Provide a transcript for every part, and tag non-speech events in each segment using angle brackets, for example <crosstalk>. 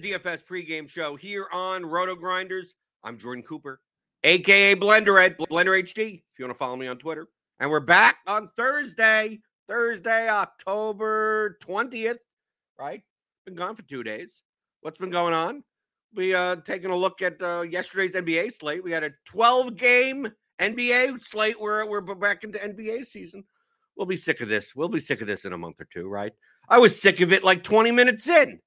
DFS pregame show here on Roto Grinders. I'm Jordan Cooper, aka Blender at Blender HD. If you want to follow me on Twitter, and we're back on Thursday, Thursday, October 20th. Right? Been gone for two days. What's been going on? We uh taking a look at uh, yesterday's NBA slate. We had a 12 game NBA slate. We're we're back into NBA season. We'll be sick of this. We'll be sick of this in a month or two, right? I was sick of it like 20 minutes in.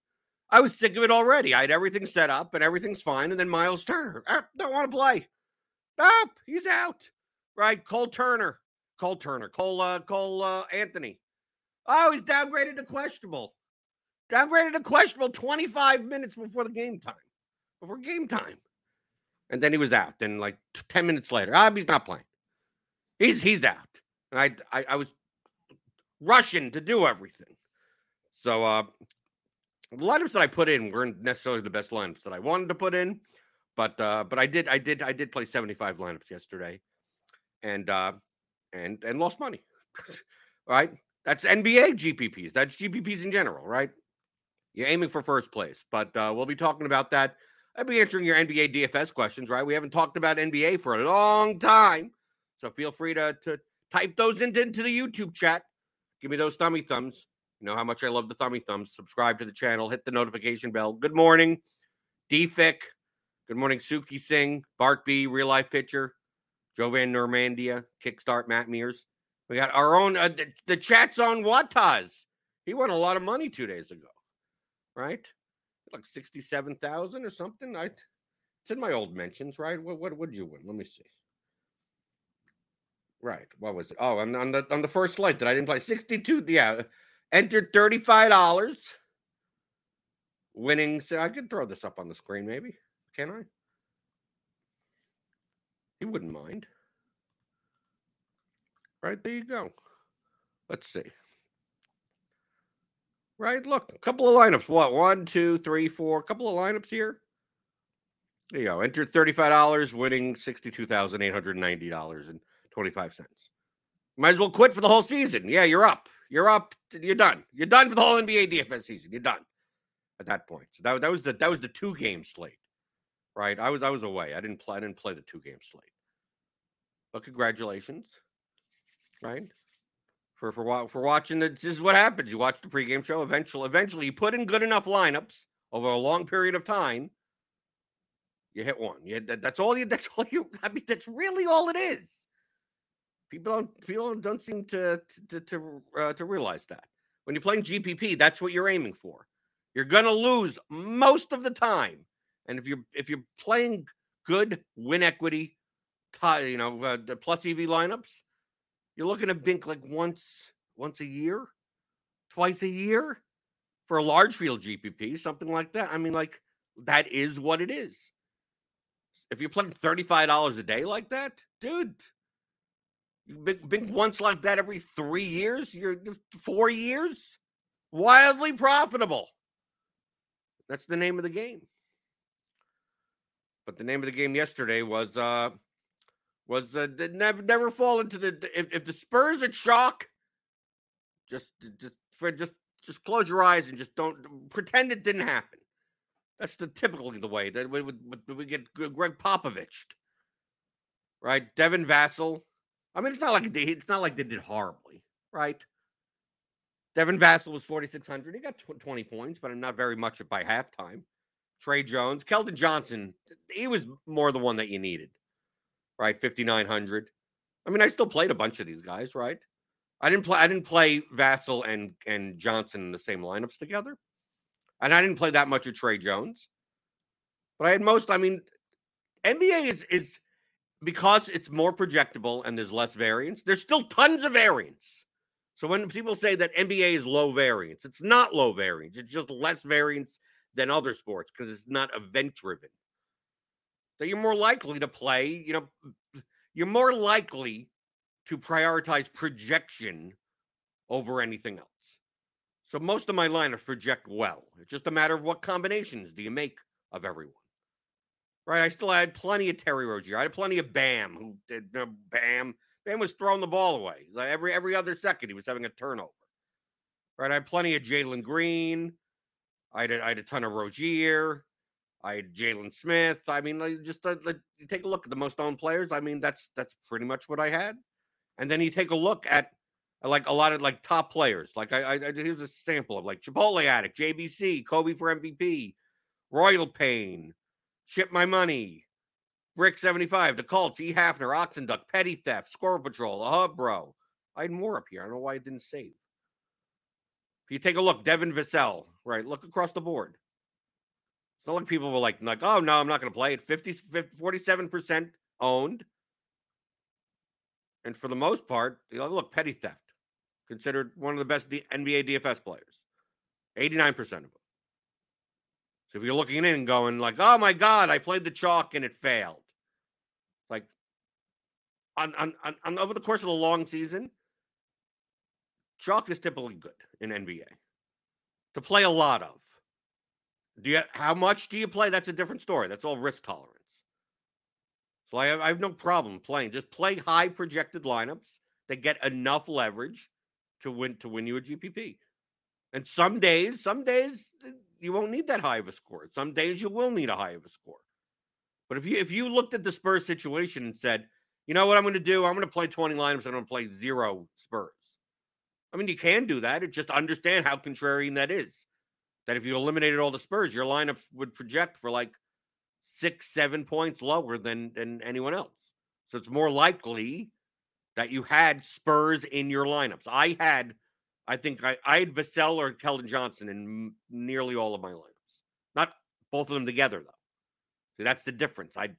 I was sick of it already. I had everything set up and everything's fine. And then Myles Turner, ah, don't want to play. Nope, he's out. Right? Cole Turner, Cole Turner, Cole uh, Cole uh, Anthony. Oh, he's downgraded to questionable. Downgraded to questionable 25 minutes before the game time. Before game time. And then he was out. Then like 10 minutes later, ah, he's not playing. He's he's out. And I, I I was rushing to do everything. So uh lineups that I put in weren't necessarily the best lineups that I wanted to put in, but uh but I did I did I did play 75 lineups yesterday and uh and and lost money. <laughs> right? That's NBA GPPs. That's GPPs in general, right? You're aiming for first place, but uh we'll be talking about that. I'll be answering your NBA DFS questions, right? We haven't talked about NBA for a long time. So feel free to to type those into, into the YouTube chat. Give me those thummy thumbs. You know how much I love the thummy thumbs. Subscribe to the channel, hit the notification bell. Good morning, DFIC. Good morning, Suki Singh, Bart B, real life pitcher, Jovan Normandia, Kickstart Matt Mears. We got our own, uh, the, the chat's on Wataz. He won a lot of money two days ago, right? Like 67,000 or something. I, it's in my old mentions, right? What, what, what you win? Let me see. Right. What was it? Oh, on, on the on the first slate that I didn't play. 62. Yeah. Entered $35. Winning. So I could throw this up on the screen, maybe. Can I? He wouldn't mind. Right, there you go. Let's see. Right, look, a couple of lineups. What? One, two, three, four. A couple of lineups here. There you go. Entered $35, winning $62,890 and 25 cents. Might as well quit for the whole season. Yeah, you're up. You're up. You're done. You're done for the whole NBA DFS season. You're done at that point. So that, that was the that was the two game slate. Right? I was I was away. I didn't play I didn't play the two game slate. But congratulations. Right? For for for watching it, this is what happens. You watch the pregame show. Eventually, eventually, you put in good enough lineups over a long period of time. You hit one. Yeah, that, that's all you. <laughs> That's all you. I mean, that's really all it is. People don't people don't seem to to to uh, to realize that when you're playing GPP, that's what you're aiming for. You're gonna lose most of the time, and if you're if you're playing good win equity, tie you know uh, the plus EV lineups, you're looking to bink like once once a year, twice a year for a large field GPP, something like that. I mean, like that is what it is. If you're playing $35 a day like that, dude, been, been once like that every three years, you're four years, wildly profitable. That's the name of the game. But the name of the game yesterday was uh was uh, never never fall into the if, if the Spurs are chalk, just just for just just close your eyes and just don't pretend it didn't happen. That's the typically the way that we would we get Gregg Popovich, right? Devin Vassell. I mean, it's not like mm. they, it's not like they did horribly, right? Devin Vassell was 4,600. He got 20 points, but not very much by halftime. Tre Jones, Keldon Johnson, he was more the one that you needed, right? 5,900. I mean, I still played a bunch of these guys, right? I didn't play. I didn't play Vassell and and Johnson in the same lineups together, and I didn't play that much of Tre Jones. But I had most. I mean, NBA is is because it's more projectable and there's less variance. There's still tons of variance. So when people say that NBA is low variance, it's not low variance. It's just less variance than other sports because it's not event driven. So you're more likely to play. You know, you're more likely to prioritize projection over anything else. So most of my lineups project well. It's just a matter of what combinations do you make of everyone. Right? I still had plenty of Terry Rozier. I had plenty of Bam, who did uh, Bam. Bam was throwing the ball away. Like every every other second, he was having a turnover. Right? I had plenty of Jalen Green. I had, a, I had a ton of Rozier. I had Jalen Smith. I mean, like, just uh, like, take a look at the most owned players. I mean, that's that's pretty much what I had. And then you take a look at like a lot of like top players. Like I, I here's a sample of like Chipotle Addict, JBC, Kobe for MVP, Royal Pain, Ship My Money, Brick 75, the Cult, E. Hafner, Oxenduck, Petty Theft, Score Patrol, a Hub Bro. I had more up here. I don't know why I didn't save. If you take a look, Devin Vassell, right? Look across the board. It's not like people were like, like, oh no, I'm not going to play it. 50, 50 47% owned. And for the most part, you know, look, petty theft, considered one of the best D- NBA DFS players, 89% of them. So if you're looking in and going like, oh my God, I played the chalk and it failed. Like on, on, on, on over the course of a long season, chalk is typically good in NBA to play a lot of. Do you how much do you play? That's a different story. That's all risk tolerance. So I have, I have no problem playing. Just play high projected lineups that get enough leverage to win to win you a GPP. And some days, some days uh, you won't need that high of a score. Some days you will need a high of a score. But if you if you looked at the Spurs situation and said, you know what I'm going to do? I'm going to play 20 lineups. And I'm going to play zero Spurs. I mean, you can do that. It just understand how contrarian that is. That if you eliminated all the Spurs, your lineups would project for like six, seven points lower than than anyone else. So it's more likely that you had Spurs in your lineups. I had, I think I, I had Vassell or Keldon Johnson in nearly all of my lineups. Not both of them together though. See, that's the difference. I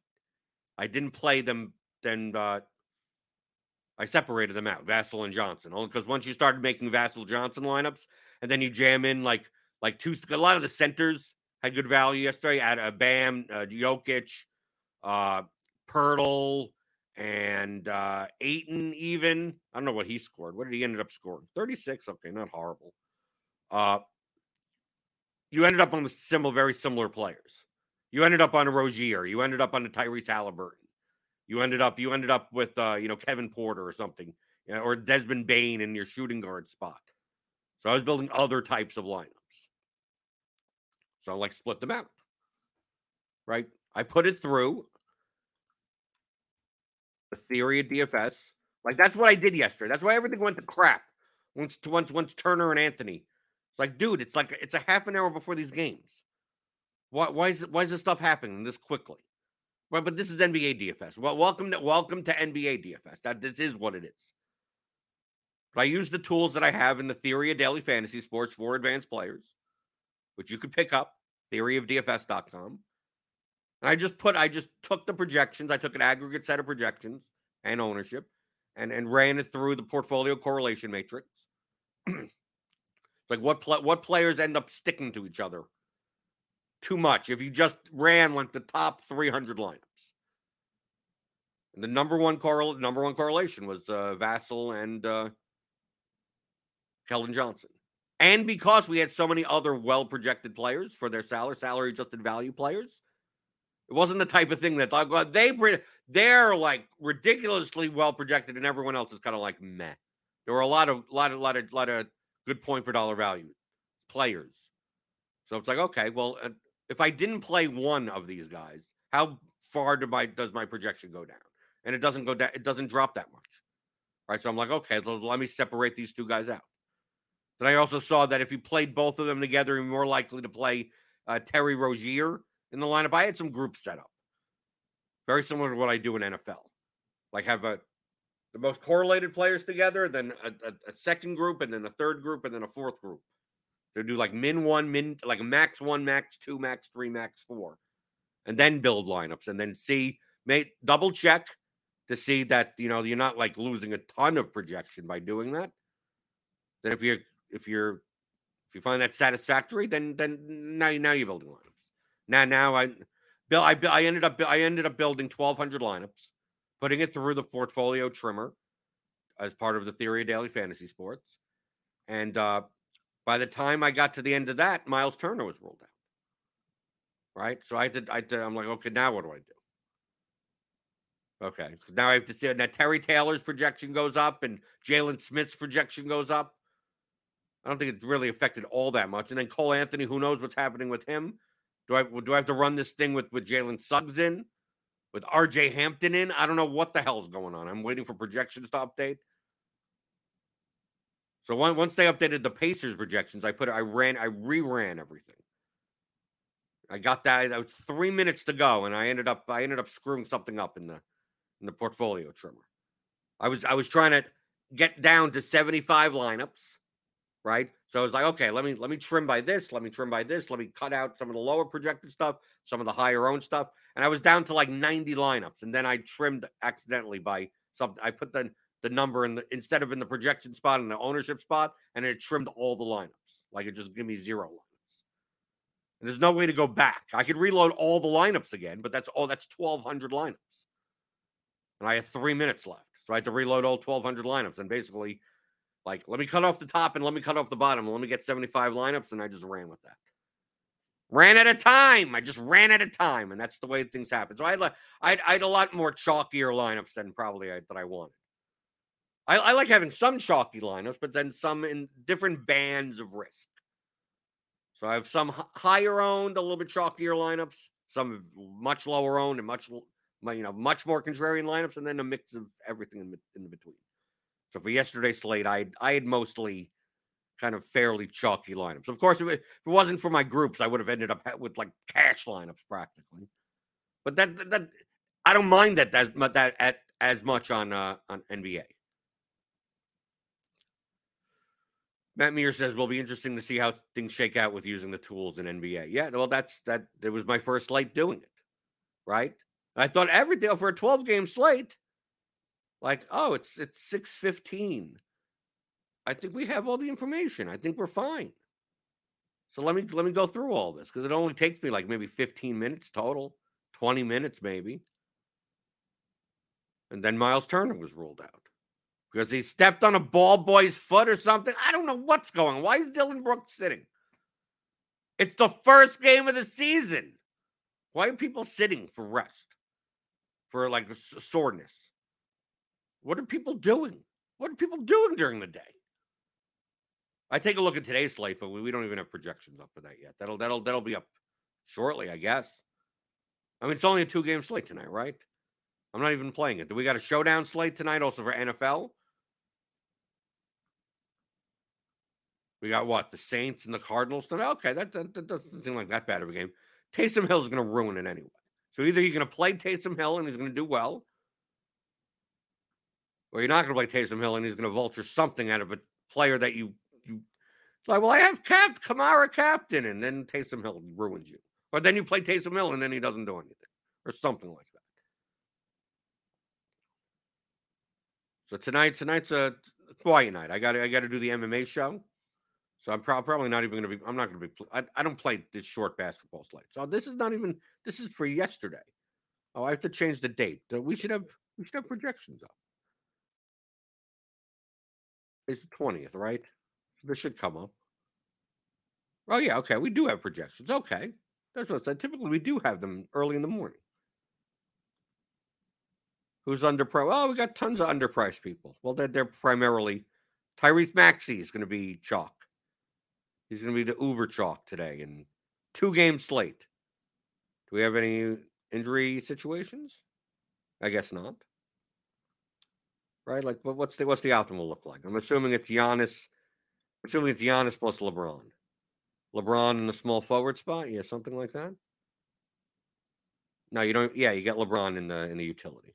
I didn't play them. Then uh, I separated them out, Vassell and Johnson, only because once you started making Vassell Johnson lineups, and then you jam in like like two a lot of the centers had good value yesterday. At a uh, Bam, uh, Jokic, uh, Poeltl, and uh, Ayton. Even I don't know what he scored. What did he ended up scoring? Thirty six. Okay, not horrible. Uh, you ended up on the similar, very similar players. You ended up on a Rozier. You ended up on a Tyrese Halliburton. You ended up you ended up with uh, you know Kevin Porter or something, or Desmond Bane in your shooting guard spot. So I was building other types of lineups. So I like split them out. Right? I put it through the theory of DFS. Like that's what I did yesterday. That's why everything went to crap. Once once once Turner and Anthony. It's like, dude, it's like it's a half an hour before these games. Why why is why is this stuff happening this quickly? Right, but this is NBA DFS. Well, welcome to welcome to NBA DFS. That this is what it is. But I use the tools that I have in the theory of daily fantasy sports for advanced players which you could pick up, theoryofdfs.com. And I just put, I just took the projections. I took an aggregate set of projections and ownership and, and ran it through the portfolio correlation matrix. <clears throat> It's like what pl- what players end up sticking to each other too much if you just ran like the top 300 lineups. And the number one correl- number one correlation was uh, Vassell and uh, Keldon Johnson. And because we had so many other well projected players for their salary, salary adjusted value players, it wasn't the type of thing that like, they they're like ridiculously well projected, and everyone else is kind of like meh. There were a lot of lot of lot of lot of good point per dollar value players. So it's like, okay, well, uh, if I didn't play one of these guys, how far do my does my projection go down? And it doesn't go down. It doesn't drop that much, right? So I'm like, okay, let me separate these two guys out. Then I also saw that if you played both of them together, you're more likely to play uh, Terry Rozier in the lineup. I had some groups set up, very similar to what I do in NFL. Like have a the most correlated players together, then a, a, a second group, and then a third group, and then a fourth group. They do like min one, min like max one, max two, max three, max four, and then build lineups, and then see, make double check to see that you know you're not like losing a ton of projection by doing that. Then if you're if you're if you find that satisfactory, then then now you now you're building lineups. Now now I Bill I I ended up I ended up building 1200 lineups, putting it through the portfolio trimmer as part of the theory of daily fantasy sports. And uh by the time I got to the end of that, Myles Turner was ruled out. Right. So I did I did, I'm like, okay, now what do I do? Okay. Now I have to see now Terry Taylor's projection goes up and Jalen Smith's projection goes up. I don't think it really affected all that much. And then Cole Anthony, who knows what's happening with him? Do I do I have to run this thing with with Jalen Suggs in, with R.J. Hampton in? I don't know what the hell's going on. I'm waiting for projections to update. So once they updated the Pacers projections, I put I ran I reran everything. I got that. That was three minutes to go, and I ended up I ended up screwing something up in the in the portfolio trimmer. I was I was trying to get down to 75 lineups right? So I was like, okay, let me let me trim by this, let me trim by this, let me cut out some of the lower projected stuff, some of the higher owned stuff, and I was down to like 90 lineups, and then I trimmed accidentally by something. I put the the number in the instead of in the projection spot in the ownership spot, and it trimmed all the lineups. Like it just gave me zero lineups. And there's no way to go back. I could reload all the lineups again, but that's all that's 1,200 lineups. And I had three minutes left. So I had to reload all 1,200 lineups. And basically, like, let me cut off the top and let me cut off the bottom. Let me get 75 lineups. And I just ran with that. Ran at a time. I just ran at a time. And that's the way things happen. So I had, I had, I had a lot more chalkier lineups than probably I, that I wanted. I, I like having some chalky lineups, but then some in different bands of risk. So I have some higher owned, a little bit chalkier lineups, some much lower owned and much, you know, much more contrarian lineups, and then a mix of everything in, in between. So for yesterday's slate, I I had mostly kind of fairly chalky lineups. Of course, if it, wasn't for my groups, I would have ended up with like cash lineups practically. But that that, I don't mind that as that at as much on uh, on NBA. Matt Meir says, "Will be interesting to see how things shake out with using the tools in NBA." Yeah, well, that's that. It was my first slate doing it, right? I thought everything for a 12 game slate like, oh, it's it's 615. I think we have all the information. I think we're fine. So let me let me go through all this because it only takes me like maybe 15 minutes total, 20 minutes maybe. And then Myles Turner was ruled out because he stepped on a ball boy's foot or something. I don't know what's going on. Why is Dillon Brooks sitting? It's the first game of the season. Why are people sitting for rest? For like soreness? What are people doing? What are people doing during the day? I take a look at today's slate, but we don't even have projections up for that yet. That'll that'll that'll be up shortly, I guess. I mean, it's only a two game slate tonight, right? I'm not even playing it. Do we got a showdown slate tonight also for NFL? We got what? The Saints and the Cardinals tonight? Okay, that, that, that doesn't seem like that bad of a game. Taysom Hill is going to ruin it anyway. So either you're going to play Taysom Hill and he's going to do well, or you're not going to play Taysom Hill and he's going to vulture something out of a player that you you like. Well, I have Cap Kamara captain, and then Taysom Hill ruins you. Or then you play Taysom Hill and then he doesn't do anything, or something like that. So tonight, tonight's a quiet night. I got I got to do the MMA show. So I'm pro- probably not even going to be. I'm not going to be. I, I don't play this short basketball slate. So this is not even. This is for yesterday. Oh, I have to change the date. We should have. We should have projections up. It's the twentieth, right? So this should come up. Oh yeah, okay. We do have projections. Okay, that's what I said. Typically, we do have them early in the morning. Who's underpriced? Oh, we got tons of underpriced people. Well, they're, they're primarily Tyrese Maxey is going to be chalk. He's going to be the Uber chalk today and two game slate. Do we have any injury situations? I guess not. Right? Like, what's the what's the optimal look like? I'm assuming it's Giannis. Assuming it's Giannis plus LeBron. LeBron in the small forward spot, yeah, something like that. No, you don't. Yeah, you get LeBron in the in the utility.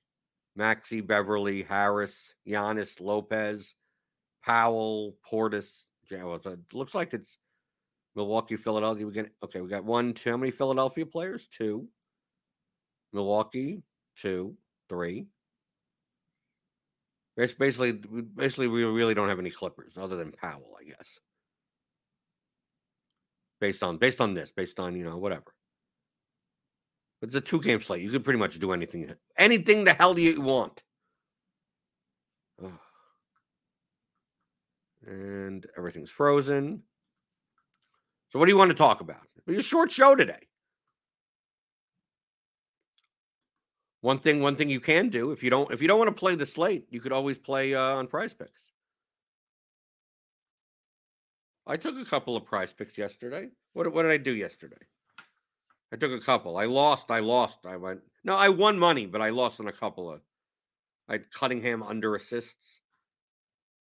Maxey, Beverley, Harris, Giannis, Lopez, Powell, Portis. It looks like it's Milwaukee, Philadelphia. We get okay. We got one, two. How many Philadelphia players? Two. Milwaukee, two, three. It's basically, basically, we really don't have any Clippers other than Powell, I guess. Based on based on this, based on you know whatever. It's a two game slate. You can pretty much do anything, anything the hell you want. And everything's frozen. So, what do you want to talk about? It's a short show today. One thing, one thing you can do if you don't if you don't want to play the slate, you could always play uh, on Prize Picks. I took a couple of Prize Picks yesterday. What what did I do yesterday? I took a couple. I lost. I lost. I went. No, I won money, but I lost on a couple of. I had Cunningham under assists.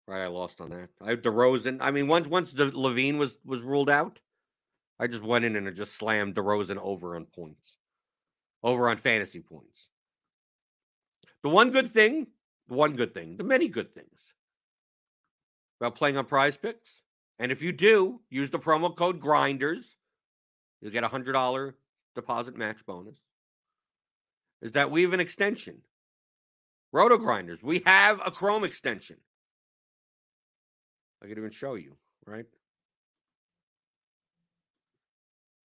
Right, I lost on that. I had DeRozan. I mean, once once the LaVine was was ruled out, I just went in and I just slammed DeRozan over on points, over on fantasy points. The one good thing, the one good thing, the many good things about playing on Prize Picks, and if you do use the promo code Grinders, you'll get a hundred dollar deposit match bonus is that we have an extension. Roto Grinders, we have a Chrome extension. I could even show you, right?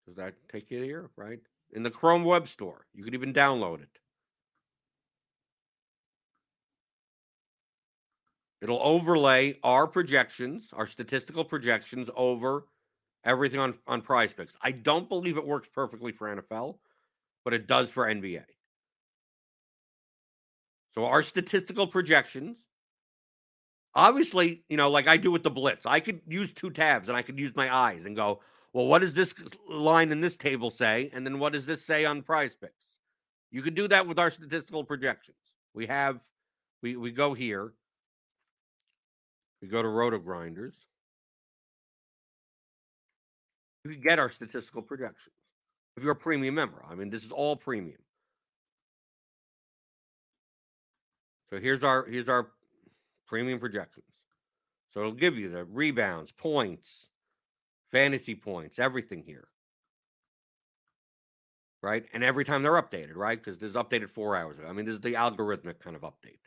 Does that take you here, right? In the Chrome web store, you could even download it. It'll overlay our projections, our statistical projections over everything on on prize picks. I don't believe it works perfectly for NFL, but it does for NBA. So our statistical projections, obviously, you know, like I do with the blitz, I could use two tabs and I could use my eyes and go, well, what does this line in this table say? And then what does this say on prize picks? You could do that with our statistical projections. We have, we we go here. We go to Roto Grinders you can get our statistical projections if you're a premium member. I mean, this is all premium. So here's our here's our premium projections. So it'll give you the rebounds, points, fantasy points, everything here. Right? And every time they're updated, right? Because this is updated four hours ago. I mean, this is the algorithmic kind of update.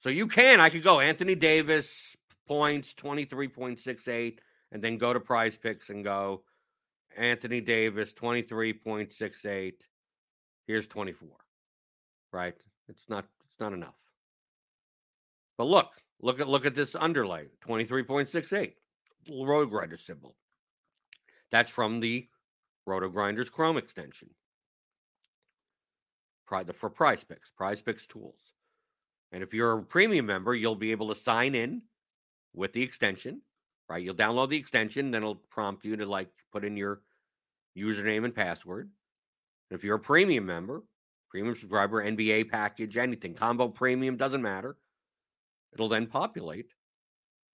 So you can, I could go Anthony Davis, points, 23.68, and then go to prize picks and go Anthony Davis, 23.68. Here's 24. Right? It's not it's not enough. But look, look at look at this underlay, 23.68. Roto Grinder symbol. That's from the Roto Grinders Chrome extension. For prize picks, prize picks tools. And if you're a premium member, you'll be able to sign in with the extension, right? You'll download the extension, then it'll prompt you to like put in your username and password. if you're a premium member, premium subscriber, NBA package, anything, combo premium, doesn't matter. It'll then populate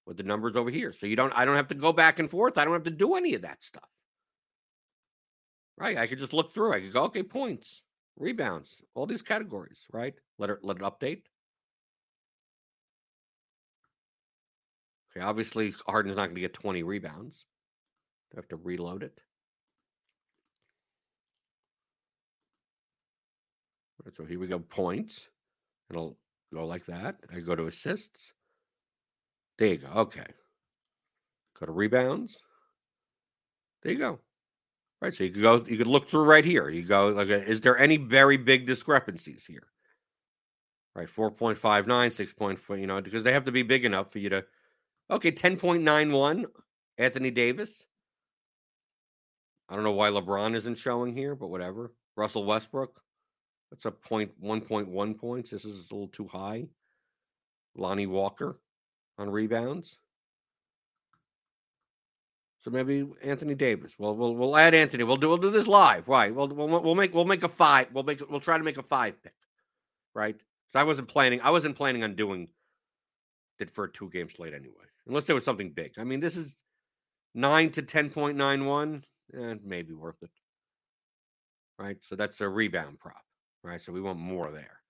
with the numbers over here. So you don't I don't have to go back and forth. I don't have to do any of that stuff. Right? I could just look through. I could go, okay, points, rebounds, all these categories, right? Let it let it update. Okay, obviously Harden's not going to get 20 rebounds. I have to reload it. Right, so here we go, points. It'll go like that. I go to assists. There you go. Okay. Go to rebounds. There you go. Right. So you could go, you could look through right here. You go, like, uh, is there any very big discrepancies here? Right. 4.59, 6.4, you know, because they have to be big enough for you to, okay, 10.91, Anthony Davis. I don't know why LeBron isn't showing here, but whatever. Russell Westbrook. That's a point, 1.1 points. This is a little too high. Lonnie Walker on rebounds. So maybe Anthony Davis. Well, we'll we'll add Anthony. We'll do we'll do this live, right? We'll we'll, we'll make we'll make a five. We'll make we'll try to make a five pick, right? So I wasn't planning. I wasn't planning on doing it for a two game slate anyway, unless there was something big. I mean, this is nine to ten point nine one, and maybe worth it, right? So that's a rebound prop, right? So we want more there.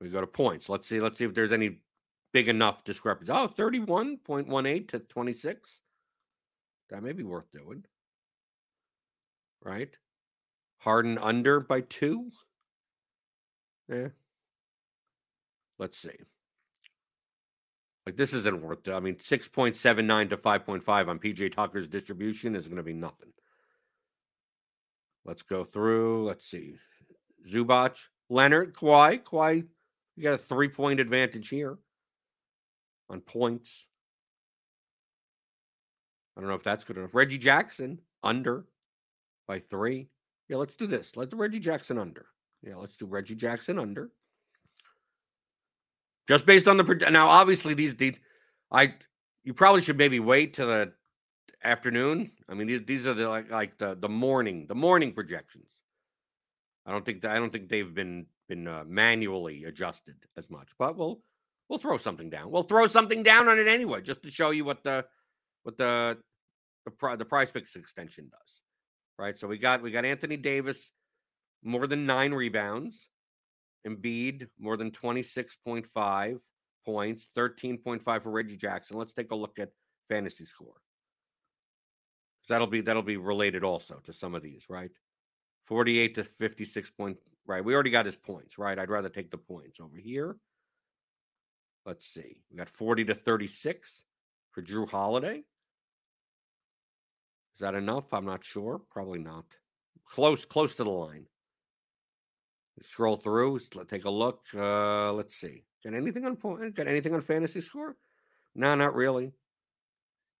We go to points. Let's see. Let's see if there's any big enough discrepancy. Oh, 31.18 to 26. That may be worth doing. Right? Harden under by two. Yeah. Let's see. Like this isn't worth it. I mean, 6.79 to 5.5 on PJ Tucker's distribution is going to be nothing. Let's go through. Let's see. Zubac, Leonard, Kawhi. Kawhi, you got a three point advantage here on points. I don't know if that's good enough. Reggie Jackson under by three. Yeah, let's do this. Let's Reggie Jackson under. Yeah, let's do Reggie Jackson under. Just based on the now, obviously these the I you probably should maybe wait till the afternoon. I mean these these are the like like the the morning the morning projections. I don't think that I don't think they've been been uh, manually adjusted as much, but we'll we'll throw something down. We'll throw something down on it anyway, just to show you what the what the the, the Prize Picks extension does. Right. So we got we got Anthony Davis more than nine rebounds, Embiid more than 26.5 points, 13.5 for Reggie Jackson. Let's take a look at fantasy score. Because That'll be that'll be related also to some of these, right? 48 to 56 point right. We already got his points, right? I'd rather take the points over here. Let's see. We got 40 to 36 for Jrue Holiday. Is that enough? I'm not sure. Probably not. Close, close to the line. Scroll through, take a look. Uh, let's see. Got anything on point? Got anything on fantasy score? No, not really.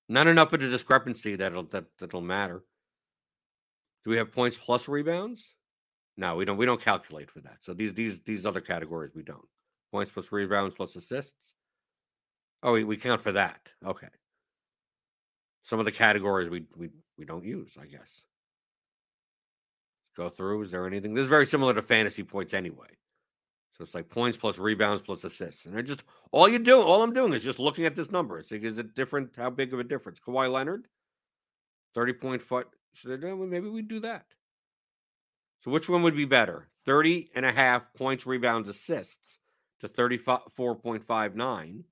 Not enough of a discrepancy that'll that that'll matter. Do we have points plus rebounds? No, we don't. We don't calculate for that. So these these these other categories we don't. Points plus rebounds plus assists. Oh, we, we count for that. Okay. Some of the categories we we we don't use, I guess. Go through. Is there anything? This is very similar to fantasy points anyway. So it's like points plus rebounds plus assists. And I just all you do, all I'm doing is just looking at this number. It's like, is it different? How big of a difference? Kawhi Leonard, 30 point foot. Should I do maybe we do that? So which one would be better? 30 and a half points, rebounds, assists to 34.59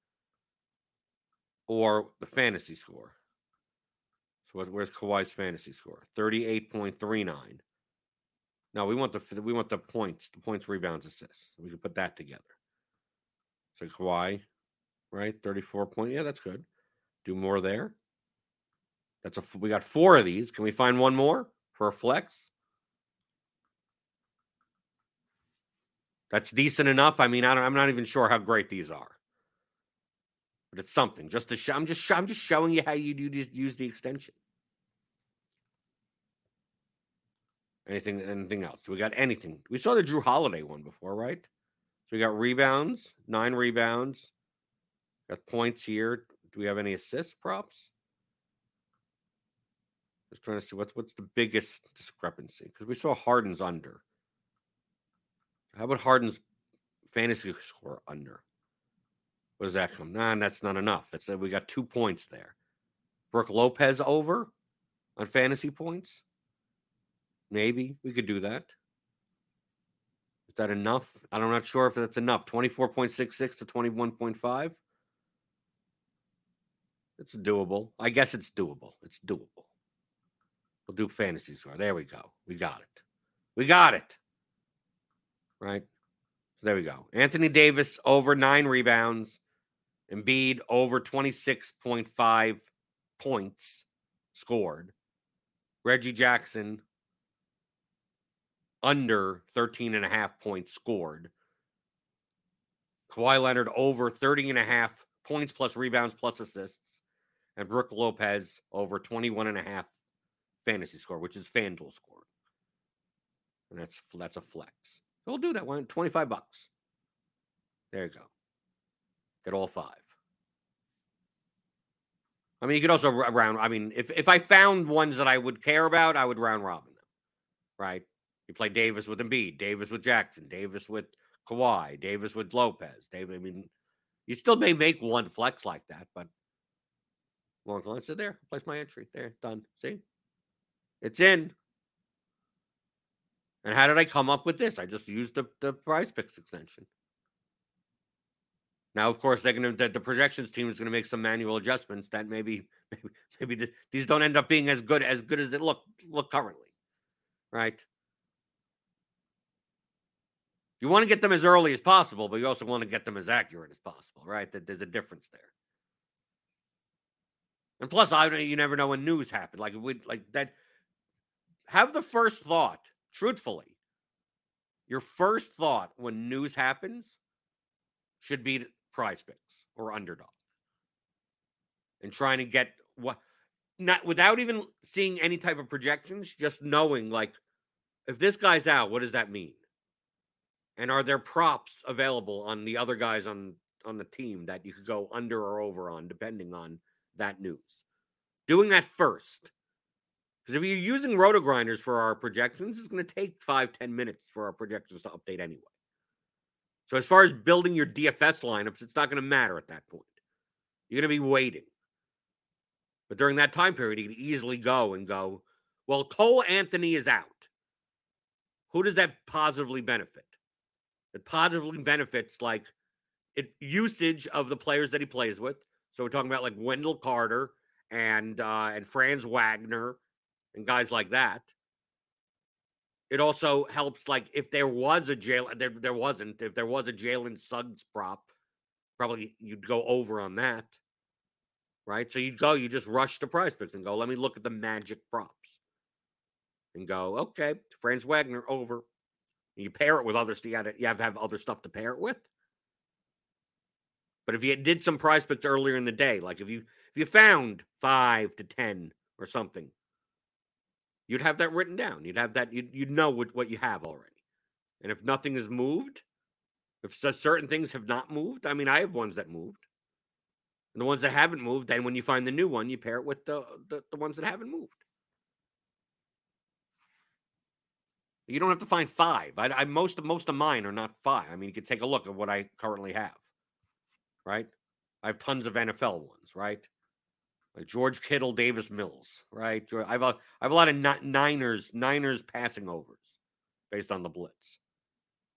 or the fantasy score. So where's Kawhi's fantasy score? 38.39. No, we want the we want the points, the points, rebounds, assists. We can put that together. So Kawhi, right? 34 point. Yeah, that's good. Do more there. That's a we got four of these. Can we find one more for a flex? That's decent enough. I mean, I don't, I'm not even sure how great these are, but it's something. Just to show, I'm just I'm just showing you how you do use the extension. Anything anything else? We got anything? We saw the Jrue Holiday one before, right? So we got rebounds, nine rebounds. Got points here. Do we have any assist props? Just trying to see what's what's the biggest discrepancy because we saw Harden's under. How about Harden's fantasy score under? What does that come? Nah, that's not enough. That's we got two points there. Brook Lopez over on fantasy points. Maybe we could do that. Is that enough? I'm not sure if that's enough. 24.66 to 21.5. It's doable. I guess it's doable. It's doable. We'll do fantasy score. There we go. We got it. We got it. Right? So there we go. Anthony Davis over nine rebounds. Embiid over 26.5 points scored. Reggie Jackson under 13 and a half points scored. Kawhi Leonard over 30 and a half points plus rebounds plus assists. And Brook Lopez over 21 and a half fantasy score, which is FanDuel score. And that's that's a flex. We'll do that one. 25 bucks. There you go. Get all five. I mean, you could also round. I mean, if if I found ones that I would care about, I would round robin them. Right? You play Davis with Embiid, Davis with Jackson, Davis with Kawhi, Davis with Lopez. David, I mean, you still may make one flex like that, but long line sit there, place my entry. There, done. See? It's in. And how did I come up with this? I just used the, the prize picks extension. Now, of course, they're going to the, the, projections team is going to make some manual adjustments that maybe maybe, <laughs> maybe the, these don't end up being as good as good as it look look currently, right? You want to get them as early as possible, but you also want to get them as accurate as possible, right? That there's a difference there. And plus, I you never know when news happen. Like we like that. Have the first thought, truthfully. Your first thought when news happens should be prize picks or underdog. And trying to get what not without even seeing any type of projections, just knowing like if this guy's out, what does that mean? And are there props available on the other guys on on the team that you could go under or over on, depending on that news? Doing that first. Because if you're using roto grinders for our projections, it's going to take five, ten minutes for our projections to update anyway. So as far as building your DFS lineups, it's not going to matter at that point. You're going to be waiting. But during that time period, you can easily go and go, well, Cole Anthony is out. Who does that positively benefit? It positively benefits like it usage of the players that he plays with. So we're talking about like Wendell Carter and uh, and Franz Wagner and guys like that. It also helps like if there was a jail there there wasn't if there was a Jalen Suggs prop, probably you'd go over on that. Right? So you'd go, you just rush to Prize Picks and go, let me look at the magic props. And go, okay, Franz Wagner over. You pair it with other stuff. You, you have to have other stuff to pair it with. But if you did some prize picks earlier in the day, like if you if you found five to ten or something, you'd have that written down. You'd have that. You'd, you'd know what, what you have already. And if nothing is moved, if certain things have not moved, I mean, I have ones that moved. And the ones that haven't moved, then when you find the new one, you pair it with the, the, the ones that haven't moved. You don't have to find five. I, I most of most of mine are not five. I mean, you can take a look at what I currently have. Right, I have tons of NFL ones. Right, like George Kittle, Davis Mills. Right, I have a I have a lot of Niners Niners passing overs based on the blitz,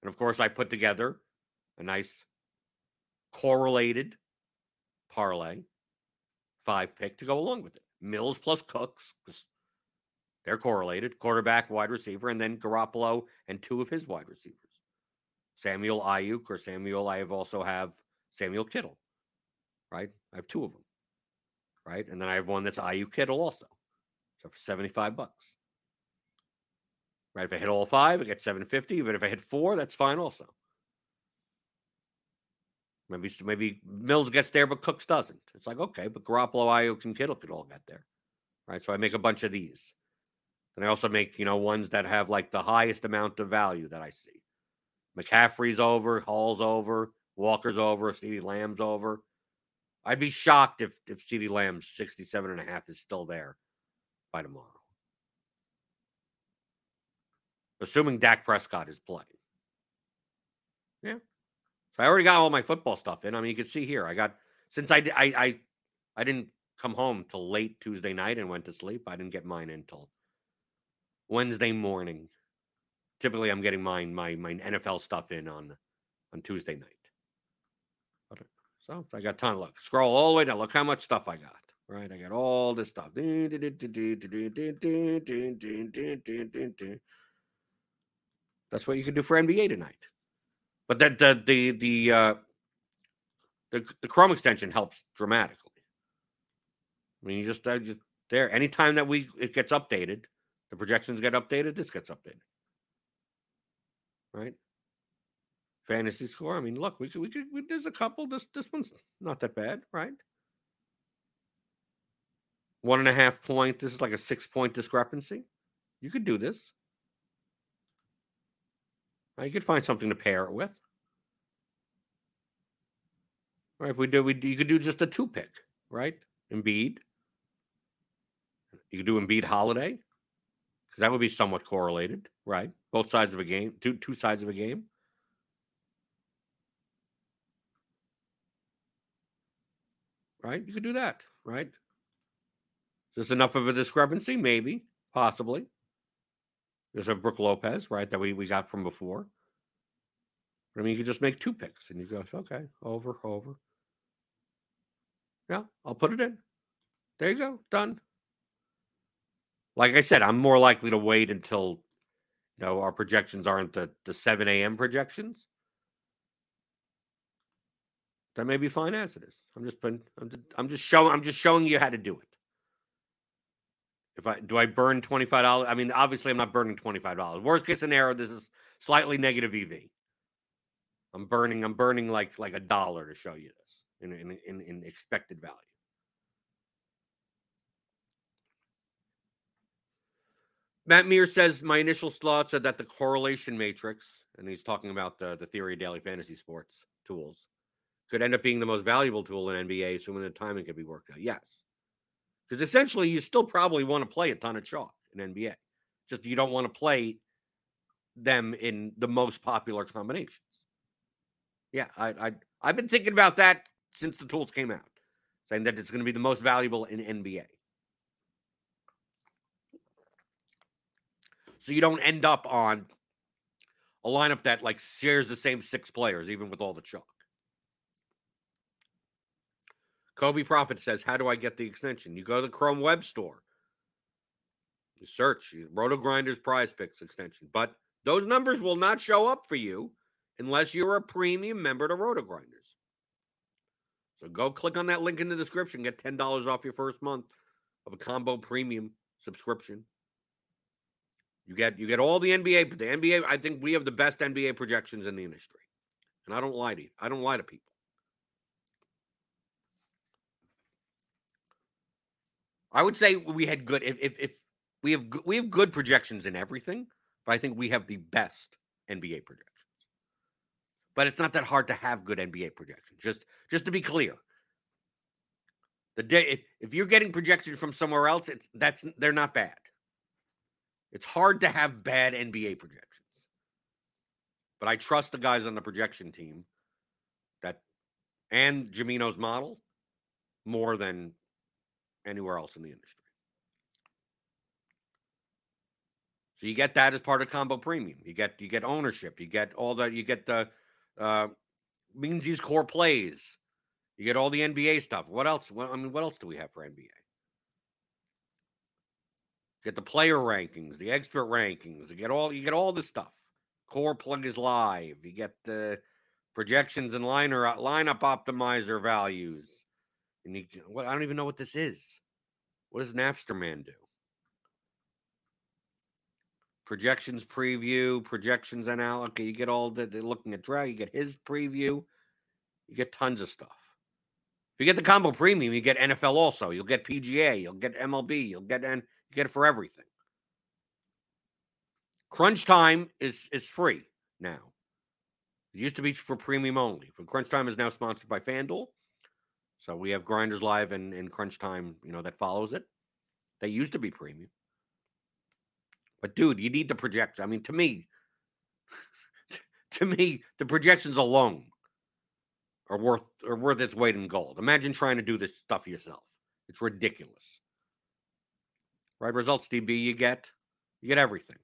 and of course I put together a nice correlated parlay five pick to go along with it. Mills plus Cooks they're correlated quarterback, wide receiver, and then Garoppolo and two of his wide receivers. Samuel Aiyuk or Samuel, I have also have Samuel Kittle, right? I have two of them, right? And then I have one that's Aiyuk Kittle also. So for 75 bucks. Right? If I hit all five, I get 750. But if I hit four, that's fine also. Maybe maybe Mills gets there, but Cooks doesn't. It's like, okay, but Garoppolo, Aiyuk, and Kittle could all get there. Right. So I make a bunch of these. And I also make, you know, ones that have like the highest amount of value that I see. McCaffrey's over, Hall's over, Walker's over, CeeDee Lamb's over. I'd be shocked if if CeeDee Lamb's 67 and a half is still there by tomorrow. Assuming Dak Prescott is playing. Yeah. So I already got all my football stuff in. I mean, you can see here. I got since I I I, I didn't come home till late Tuesday night and went to sleep. I didn't get mine until Wednesday morning. Typically, I'm getting mine my my NFL stuff in on on Tuesday night. So I got time. Look, scroll all the way down. Look how much stuff I got. Right, I got all this stuff. That's what you can do for NBA tonight. But that the the the uh, the, Chrome extension helps dramatically. I mean, you just, just there. Anytime that we it gets updated, the projections get updated. This gets updated, right? Fantasy score. I mean, look, we could, we could, we, there's a couple. This, this one's not that bad, right? One and a half point. This is like a six point discrepancy. You could do this. You could find something to pair it with. Right? If we do, we you could do just a two pick, right? Embiid. You could do Embiid Holiday because that would be somewhat correlated, right? Both sides of a game, two two sides of a game. Right? You could do that, right? Is this enough of a discrepancy? Maybe, possibly. There's a Brook Lopez, right, that we, we got from before. I mean, you could just make two picks and you go, okay, over, over. Yeah, I'll put it in. There you go, done. Like I said, I'm more likely to wait until you know our projections aren't the, the 7 a.m. projections. That may be fine as it is. I'm just been I'm just, I'm just showing I'm just showing you how to do it. If I do I burn twenty five dollars? I mean, obviously I'm not burning twenty five dollars. Worst case scenario, this is slightly negative EV. I'm burning I'm burning like like a dollar to show you this in in in, in expected value. Matt Meir says my initial thoughts are that the correlation matrix, and he's talking about the, the theory of daily fantasy sports tools, could end up being the most valuable tool in NBA, assuming the timing can be worked out. Yes. Because essentially you still probably want to play a ton of chalk in NBA. Just you don't want to play them in the most popular combinations. Yeah, I, I I've been thinking about that since the tools came out, saying that it's going to be the most valuable in NBA. So you don't end up on a lineup that like shares the same six players, even with all the chalk. Kobe Prophet says, How do I get the extension? You go to the Chrome web store. You search Roto Grinders prize picks extension. But those numbers will not show up for you unless you're a premium member to Roto Grinders. So go click on that link in the description, get $10 off your first month of a combo premium subscription. You get you get all the NBA, but the NBA, I think we have the best NBA projections in the industry. And I don't lie to you. I don't lie to people. I would say we had good if if, if we have we have good projections in everything, but I think we have the best NBA projections. But it's not that hard to have good NBA projections. Just just to be clear. The day if, if you're getting projections from somewhere else, it's that's they're not bad. It's hard to have bad NBA projections. But I trust the guys on the projection team that and Jamino's model more than anywhere else in the industry. So you get that as part of combo premium. You get you get ownership. You get all the you get the uh means these core plays. You get all the NBA stuff. What else? What, I mean, what else do we have for NBA? Get the player rankings, the expert rankings. You get all you get all this stuff. Core plug is live. You get the projections and liner uh, lineup optimizer values. And you what I don't even know what this is. What does Napster Man do? Projections preview, projections analysis. You get all the looking at drag. You get his preview. You get tons of stuff. If you get the combo premium, you get NFL also. You'll get PGA. You'll get MLB. You'll get and you get it for everything. Crunch Time is is free now. It used to be for premium only, but Crunch Time is now sponsored by FanDuel. So we have Grinders Live and, and Crunch Time, you know, that follows it. They used to be premium. But dude, you need the projections. I mean, to me, <laughs> to me, the projections alone are worth are worth its weight in gold. Imagine trying to do this stuff yourself. It's ridiculous right? Results DB, you get you get everything.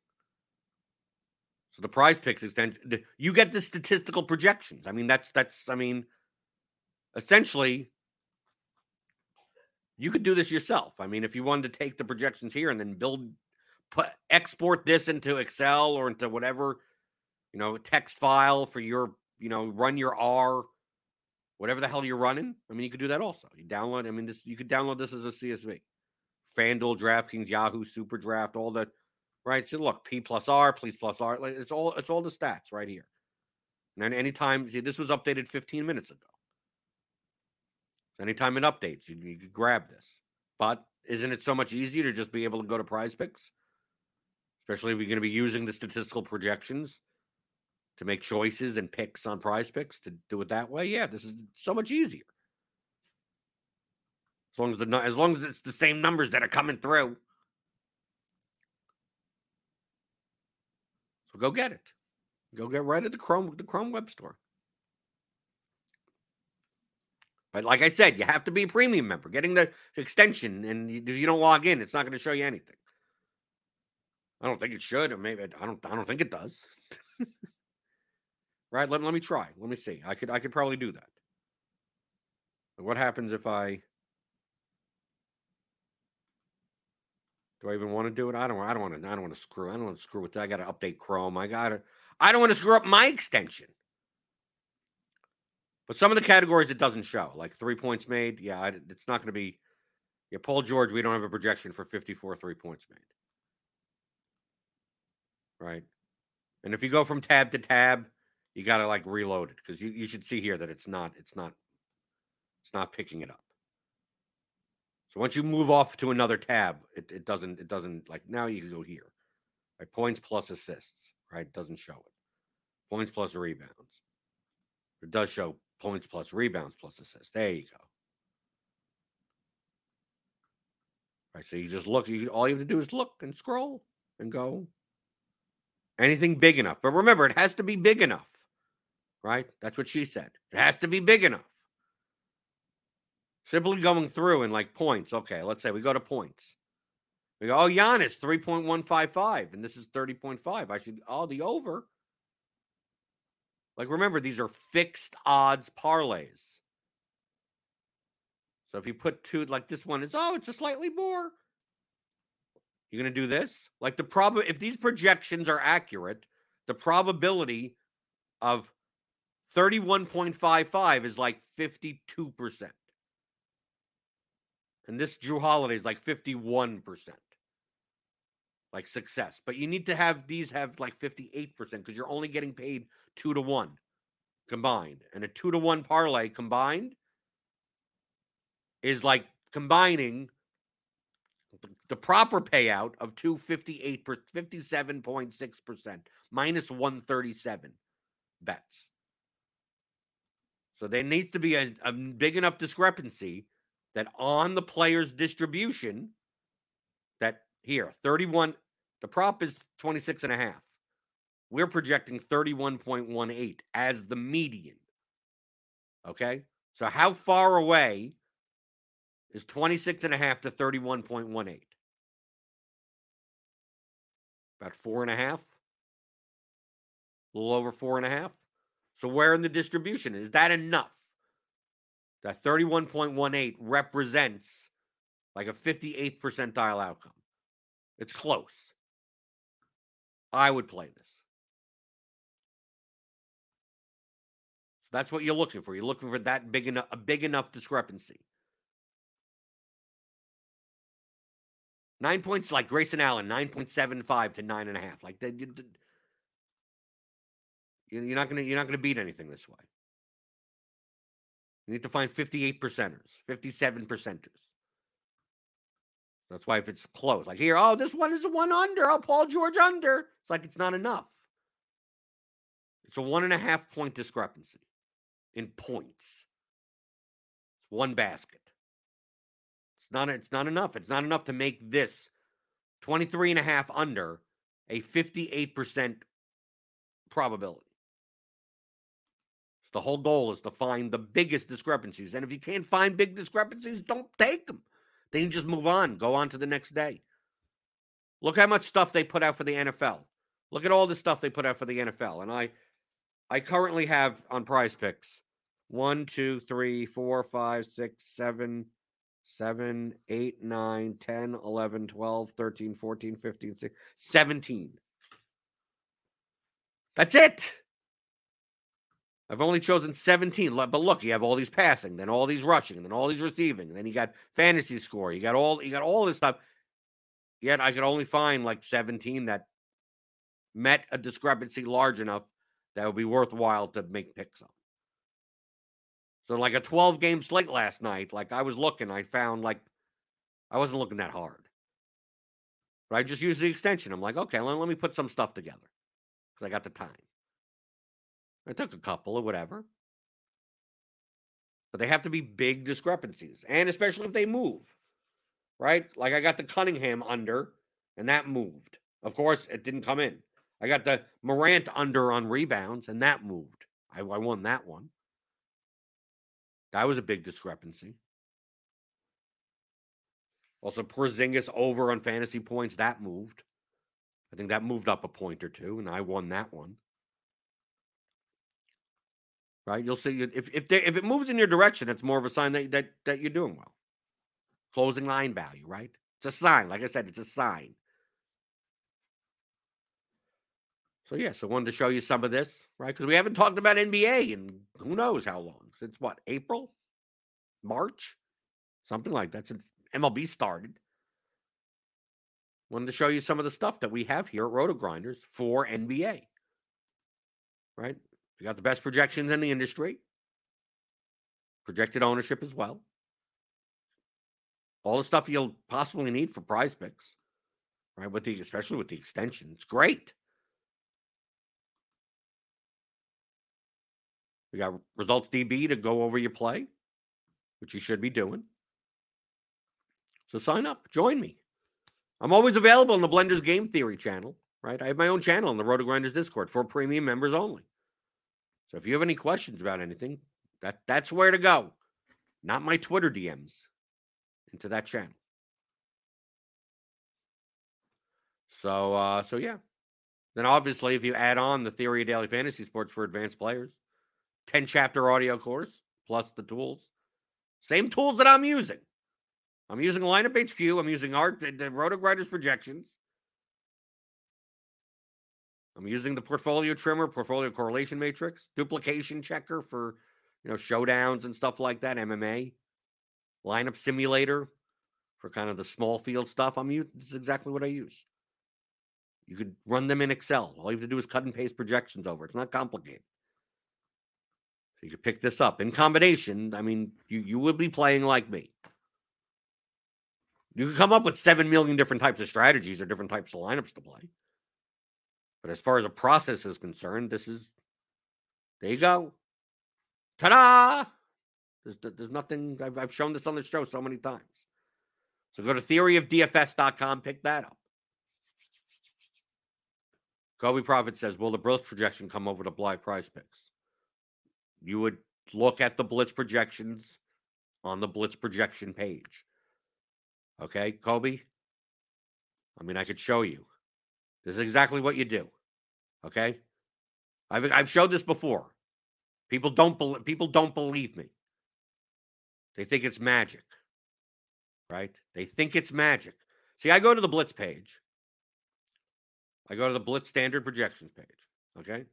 So the prize picks extend you get the statistical projections. I mean, that's that's I mean, essentially you could do this yourself. I mean, if you wanted to take the projections here and then build put export this into Excel or into whatever, you know, text file for your, you know, run your R whatever the hell you're running. I mean, you could do that also. You download. I mean, this you could download this as a CSV. FanDuel, DraftKings, Yahoo, Super Draft, all the right. So look, P plus R, please plus R. It's all it's all the stats right here. And then anytime, see, this was updated 15 minutes ago. So anytime it updates, you, you could grab this. But isn't it so much easier to just be able to go to prize picks? Especially if you're going to be using the statistical projections to make choices and picks on prize picks to do it that way. Yeah, this is so much easier. As long as the as long as it's the same numbers that are coming through. So go get it. Go get right at the Chrome the Chrome web store. But like I said, you have to be a premium member. Getting the extension, and if you don't log in, it's not going to show you anything. I don't think it should, or maybe I don't. I don't think it does. <laughs> right? Let, let me try. Let me see. I could. I could probably do that. But what happens if I? Do I even want to do it? I don't. I don't want to. I don't want to screw. I don't want to screw with that. I got to update Chrome. I got to. I don't want to screw up my extension. But some of the categories it doesn't show, like three points made. Yeah, it's not going to be. Yeah, Paul George, we don't have a projection for 54 three points made. Right. And if you go from tab to tab, you got to like reload it because you, you should see here that it's not, it's not, it's not picking it up. So once you move off to another tab, it, it doesn't, it doesn't like now you can go here. Right. Points plus assists, right? Doesn't show it. Points plus rebounds. It does show points plus rebounds plus assists. There you go. Right. So you just look, you all you have to do is look and scroll and go. Anything big enough. But remember, it has to be big enough. Right? That's what she said. It has to be big enough. Simply going through and like points. Okay, let's say we go to points. We go, oh, Giannis, 3.155, and this is 30.5. I should, oh, the over. Like, remember, these are fixed odds parlays. So if you put two, like this one is, oh, it's a slightly more. You're going to do this? Like the prob if these projections are accurate, the probability of 31.55 is like 52%. And this Jrue Holiday is like 51%. Like success. But you need to have these have like 58% because you're only getting paid two to one combined. And a two to one parlay combined is like combining the proper payout of 258 57.6% minus 137 bets. So there needs to be a, a big enough discrepancy that on the player's distribution, that here, 31, the prop is 26 and a half. We're projecting 31.18 as the median. Okay. So how far away is 26 and a half to 31.18? About four and a half. A little over four and a half. So where in the distribution is that enough? That 31.18 represents like a 58th percentile outcome. It's close. I would play this. So that's what you're looking for. You're looking for that big enough a big enough discrepancy. Nine points like Grayson Allen, 9.75 to nine and a half. Like that. You're not gonna you're not gonna beat anything this way. You need to find 58 percenters, 57 percenters. That's why if it's close, like here, oh, this one is a one under. Oh, Paul George under. It's like it's not enough. It's a one and a half point discrepancy in points. It's one basket. It's not it's not enough. It's not enough to make this 23 and a half under a 58% probability. The whole goal is to find the biggest discrepancies. And if you can't find big discrepancies, don't take them. Then you just move on, go on to the next day. Look how much stuff they put out for the NFL. Look at all the stuff they put out for the NFL. And I I currently have on prize picks one, two, three, four, five, six, seven, 7, 8, 9, 10, 11, 12, 13, 14, 15, 16, 17. That's it. I've only chosen 17. But look, you have all these passing, then all these rushing, then all these receiving, then you got fantasy score. You got all you got all this stuff. Yet I could only find like 17 that met a discrepancy large enough that would be worthwhile to make picks on. So like a 12 game slate last night, like I was looking, I found like I wasn't looking that hard. But I just used the extension. I'm like, okay, let, let me put some stuff together because I got the time. I took a couple or whatever. But they have to be big discrepancies. And especially if they move, right? Like I got the Cunningham under, and that moved. Of course, it didn't come in. I got the Morant under on rebounds, and that moved. I, I won that one. That was a big discrepancy. Also, Porzingis over on fantasy points, that moved. I think that moved up a point or two, and I won that one right? You'll see if if they, if it moves in your direction, it's more of a sign that that that you're doing well. Closing line value, right? It's a sign. Like I said, it's a sign. So yeah, so wanted to show you some of this, right? Because we haven't talked about NBA in who knows how long. Since what? April, March, something like that. Since MLB started. Wanted to show you some of the stuff that we have here at Roto Grinders for NBA. Right? We got the best projections in the industry, projected ownership as well. All the stuff you'll possibly need for prize picks, right? With the especially with the extension. It's great. We got results DB to go over your play, which you should be doing. So sign up, join me. I'm always available in the Blenders Game Theory channel, right? I have my own channel in the Roto Grinders Discord for premium members only. So if you have any questions about anything, that that's where to go. Not my Twitter DMs into that channel. So uh so yeah. Then obviously if you add on the theory of daily fantasy sports for advanced players, 10 chapter audio course plus the tools. Same tools that I'm using. I'm using lineup HQ, I'm using art the, Roto Grinders projections. I'm using the portfolio trimmer, portfolio correlation matrix, duplication checker for you know showdowns and stuff like that, MMA, lineup simulator for kind of the small field stuff. I'm using this is exactly what I use. You could run them in Excel. All you have to do is cut and paste projections over. It's not complicated. So you could pick this up. In combination, I mean, you you would be playing like me. You could come up with seven million different types of strategies or different types of lineups to play. But as far as a process is concerned, this is there you go. Ta-da! There's, there's nothing. I've, I've shown this on the show so many times. So go to theoryofdfs.com, pick that up. Kobe Prophet says, Will the Blitz projection come over to Blind Prize Picks? You would look at the Blitz projections on the Blitz projection page. Okay, Kobe? I mean, I could show you. This is exactly what you do. Okay? I've I've showed this before. People don't believe people don't believe me. They think it's magic. Right? They think it's magic. See, I go to the Blitz page. I go to the Blitz standard projections page. Okay?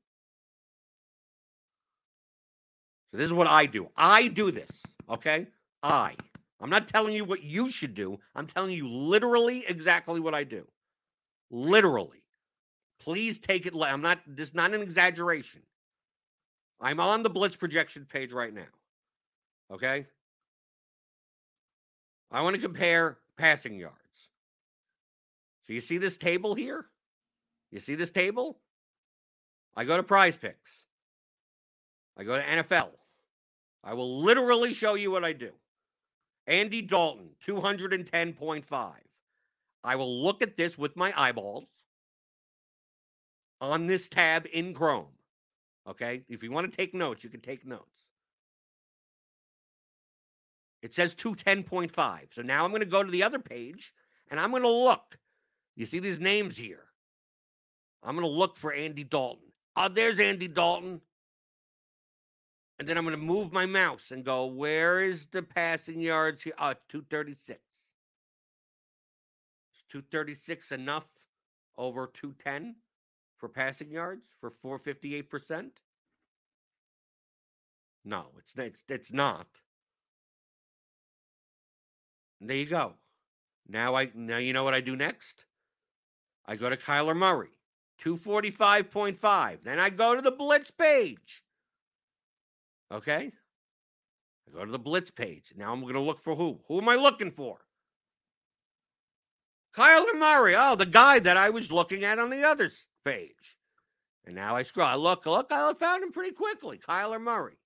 So this is what I do. I do this. Okay? I. I'm not telling you what you should do. I'm telling you literally exactly what I do. Literally. Please take it. I'm not, this is not an exaggeration. I'm on the Blitz projection page right now. Okay. I want to compare passing yards. So you see this table here? You see this table? I go to prize picks. I go to NFL. I will literally show you what I do. Andy Dalton, 210.5. I will look at this with my eyeballs on this tab in Chrome. Okay. If you want to take notes, you can take notes. It says 210.5. So now I'm going to go to the other page and I'm going to look. You see these names here. I'm going to look for Andy Dalton. Oh, there's Andy Dalton. And then I'm going to move my mouse and go, where is the passing yards here? Oh, ah, 236. Is 236 enough over 210 for passing yards for 458%? No, it's it's it's not. And there you go. Now I now you know what I do next? I go to Kyler Murray, 245.5. Then I go to the blitz page. Okay? I go to the blitz page. Now I'm going to look for who? Who am I looking for? Kyler Murray. Oh, the guy that I was looking at on the other page. And now I scroll. I look, look, I found him pretty quickly. Kyler Murray.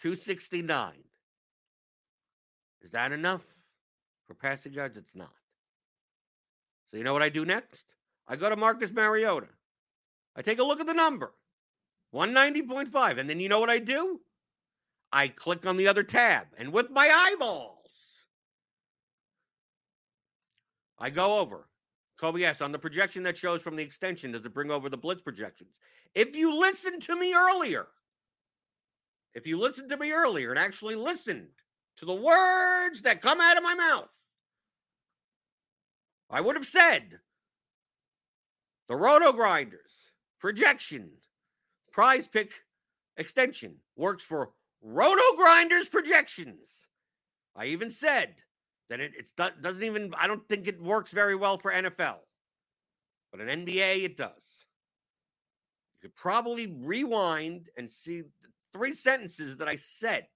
269. Is that enough for passing yards? It's not. So you know what I do next? I go to Marcus Mariota. I take a look at the number. 190.5. And then you know what I do? I click on the other tab. And with my eyeballs, I go over. Kobe yes, on the projection that shows from the extension, does it bring over the blitz projections? If you listened to me earlier, if you listened to me earlier and actually listened to the words that come out of my mouth, I would have said the Roto Grinders projection prize pick extension works for Roto Grinders projections. I even said that it it's, doesn't even, I don't think it works very well for NFL, but an NBA, it does. You could probably rewind and see three sentences that I said.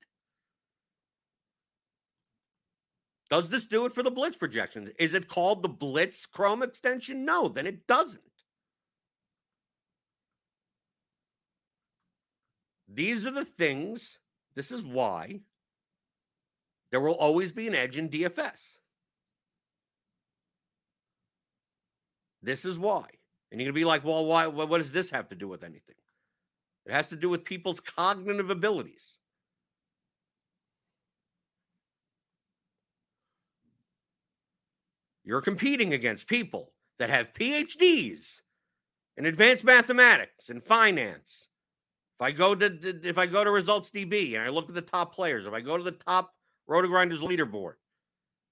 Does this do it for the Blitz projections? Is it called the Blitz Chrome extension? No, then it doesn't. These are the things, this is why there will always be an edge in DFS. This is why. And you're going to be like, well, why? What does this have to do with anything? It has to do with people's cognitive abilities. You're competing against people that have PhDs in advanced mathematics and finance. If I go to if I go to results DB and I look at the top players, if I go to the top Roto Grinders leaderboard,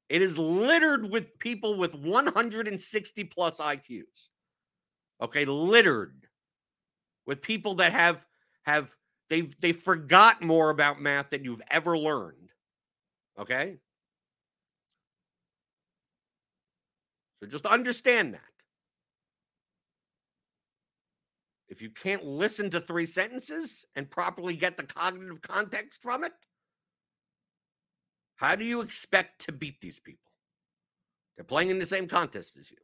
it is littered with people with 160 plus IQs. Okay, littered with people that have have they've they forgot more about math than you've ever learned. Okay? So just understand that. If you can't listen to three sentences and properly get the cognitive context from it, how do you expect to beat these people? They're playing in the same contest as you.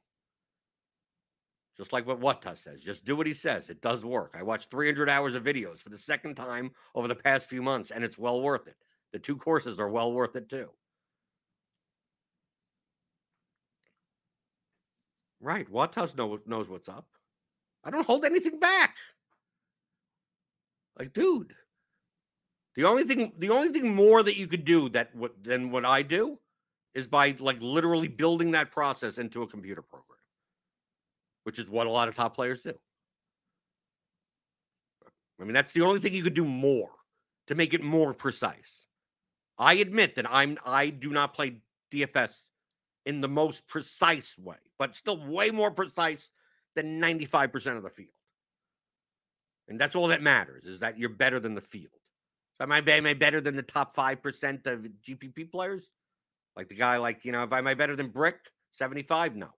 Just like what Wata says, just do what he says. It does work. I watched 300 hours of videos for the second time over the past few months, and it's well worth it. The two courses are well worth it too. Right. Watas know, knows what's up. I don't hold anything back. Like, dude, the only thing the only thing more that you could do that than what I do is by like literally building that process into a computer program which is what a lot of top players do. I mean, that's the only thing you could do more to make it more precise. I admit that I'm I do not play DFS in the most precise way, but still way more precise than 95% of the field. And that's all that matters is that you're better than the field. Am I, am I better than the top 5% of GPP players? Like the guy, like, you know, if I, am I better than Brick? 75? No.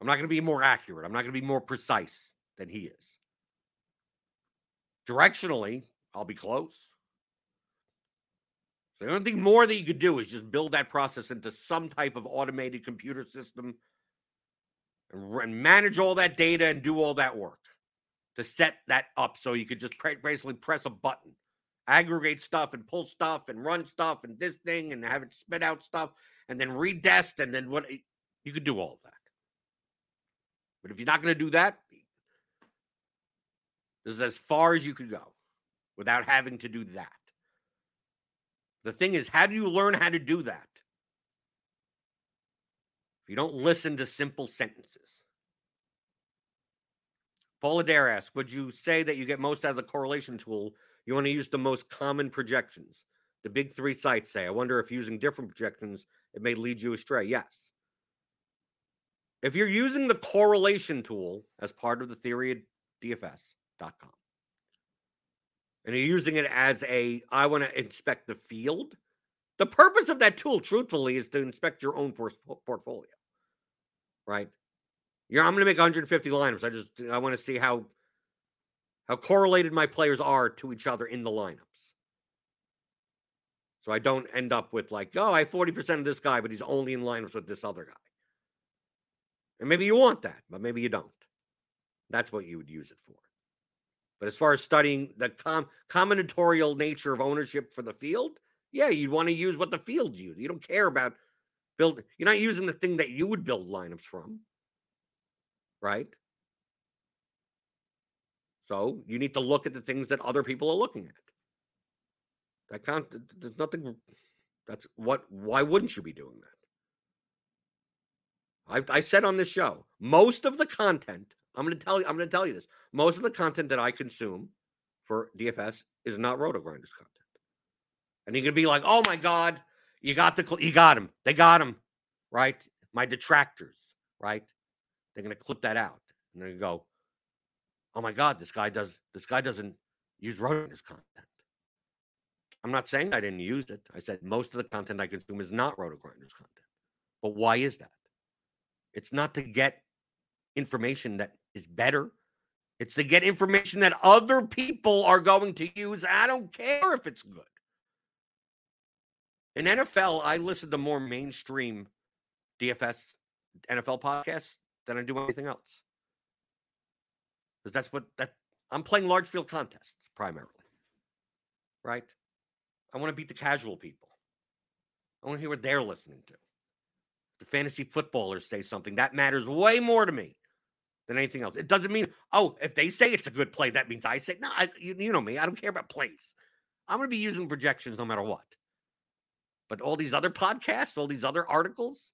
I'm not going to be more accurate. I'm not going to be more precise than he is. Directionally, I'll be close. So the only thing more that you could do is just build that process into some type of automated computer system and, and manage all that data and do all that work to set that up so you could just basically press a button, aggregate stuff and pull stuff and run stuff and this thing and have it spit out stuff and then redest and then what eh, you could do all of that. But if you're not going to do that, this is as far as you could go without having to do that. The thing is, how do you learn how to do that? If you don't listen to simple sentences. Adair asks, would you say that you get most out of the correlation tool? You want to use the most common projections. The big three sites say. I wonder if using different projections, it may lead you astray. Yes. If you're using the correlation tool as part of the theory of DFS, DraftKings.com. And you're using it as a, I want to inspect the field. The purpose of that tool, truthfully, is to inspect your own portfolio, right? You're, I'm going to make 150 lineups. I just, I want to see how, how correlated my players are to each other in the lineups. So I don't end up with like, oh, I have 40% of this guy, but he's only in lineups with this other guy. And maybe you want that, but maybe you don't. That's what you would use it for. But as far as studying the com- combinatorial nature of ownership for the field, yeah, you'd want to use what the field use. You don't care about build. You're not using the thing that you would build lineups from, right? So you need to look at the things that other people are looking at. That can't. There's nothing. That's what. Why wouldn't you be doing that? I, I said on this show, most of the content, I'm going to tell you, I'm going to tell you this. Most of the content that I consume for DFS is not Roto Grinders content. And going to be like, oh my God, you got the, you got him. They got him, right? My detractors, right? They're going to clip that out. And they're going to go, oh my God, this guy does, this guy doesn't use Grinders content. I'm not saying I didn't use it. I said most of the content I consume is not Roto Grinders content. But why is that? It's not to get information that is better. It's to get information that other people are going to use. I don't care if it's good. In NFL, I listen to more mainstream DFS NFL podcasts than I do anything else. Because that's what that I'm playing large field contests primarily. Right? I want to beat the casual people. I want to hear what they're listening to the fantasy footballers say something, that matters way more to me than anything else. It doesn't mean, oh, if they say it's a good play, that means I say, no, I, you, you know me. I don't care about plays. I'm going to be using projections no matter what. But all these other podcasts, all these other articles,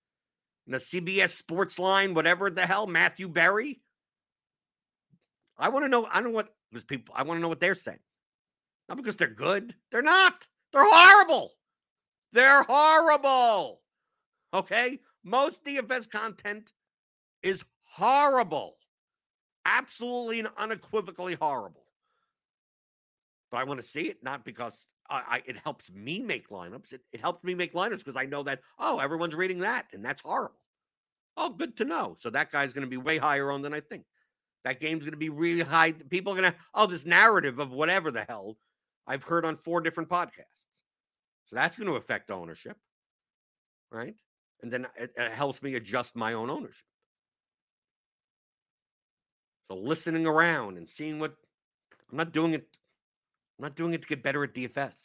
the CBS Sports Line, whatever the hell, Matthew Berry. I want to know. I don't know what because people. I want to know what they're saying. Not because they're good. They're not. They're horrible. They're horrible. Okay. Most DFS content is horrible, absolutely and unequivocally horrible. But I want to see it not because I, I, it helps me make lineups. It, it helps me make lineups because I know that oh everyone's reading that and that's horrible. Oh, good to know. So that guy's going to be way higher on than I think. That game's going to be really high. People are going to oh this narrative of whatever the hell I've heard on four different podcasts. So that's going to affect ownership, right? and then it, it helps me adjust my own ownership. So listening around and seeing what I'm not doing it. I'm not doing it to get better at DFS.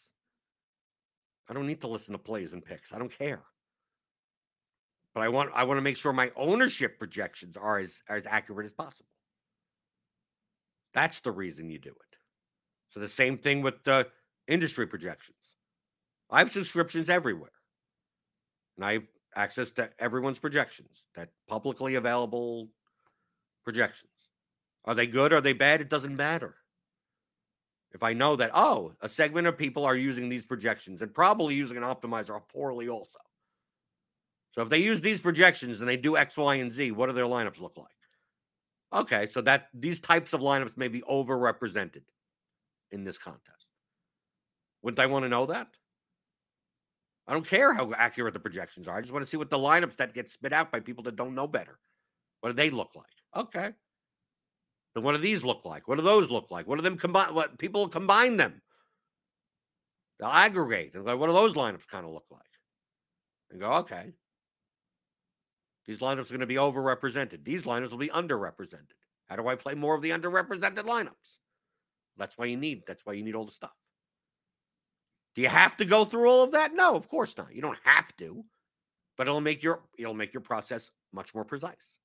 I don't need to listen to plays and picks. I don't care. But I want I want to make sure my ownership projections are as, as accurate as possible. That's the reason you do it. So the same thing with the industry projections. I have subscriptions everywhere. And I've access to everyone's projections, that publicly available projections. Are they good? Are they bad? It doesn't matter. If I know that, oh, a segment of people are using these projections and probably using an optimizer poorly also. So if they use these projections and they do X, Y, and Z, what do their lineups look like? Okay, so that these types of lineups may be overrepresented in this contest. Wouldn't I want to know that? I don't care how accurate the projections are. I just want to see what the lineups that get spit out by people that don't know better. What do they look like? Okay. Then what do these look like? What do those look like? What do them combine? What people combine them? They'll aggregate and like, what do those lineups kind of look like? And go, okay. These lineups are going to be overrepresented. These lineups will be underrepresented. How do I play more of the underrepresented lineups? That's why you need. That's why you need all the stuff. Do you have to go through all of that? No, of course not. You don't have to, but it'll make your it'll make your process much more precise.